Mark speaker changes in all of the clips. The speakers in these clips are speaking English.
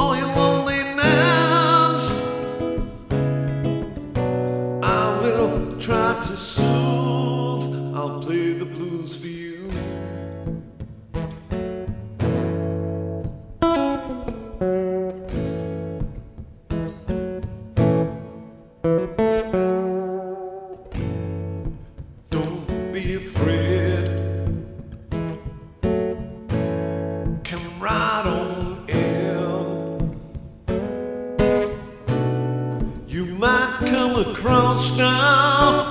Speaker 1: All your loneliness, I will try to soothe. I'll play the blues for you. Come across now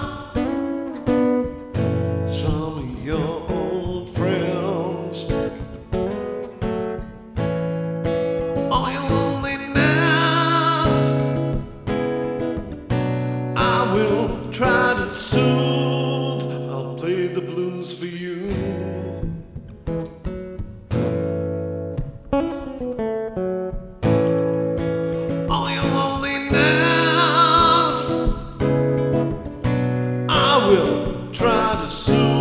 Speaker 1: will try to soothe.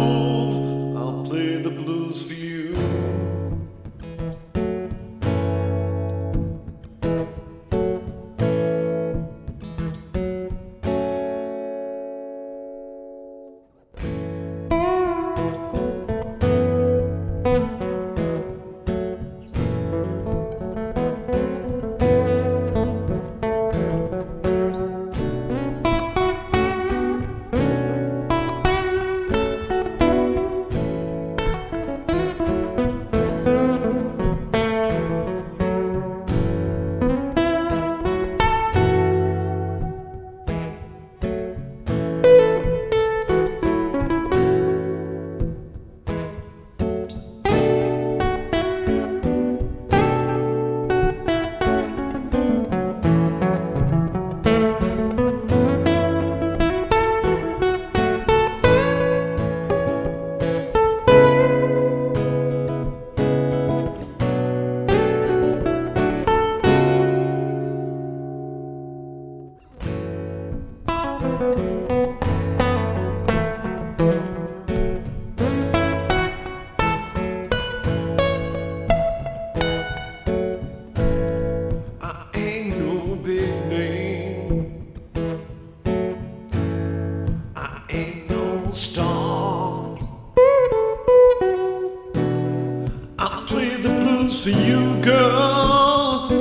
Speaker 1: For you, girl,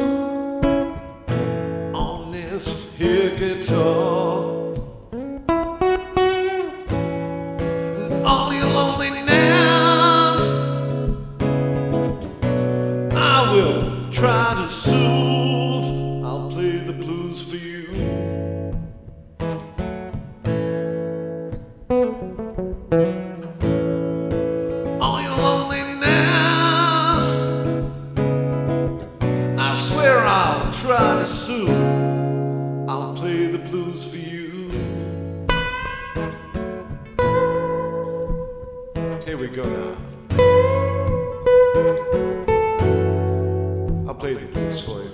Speaker 1: on this here guitar. All your loneliness. I will try to soothe. I'll play the blues for you. Here we go now. I'll play the blues.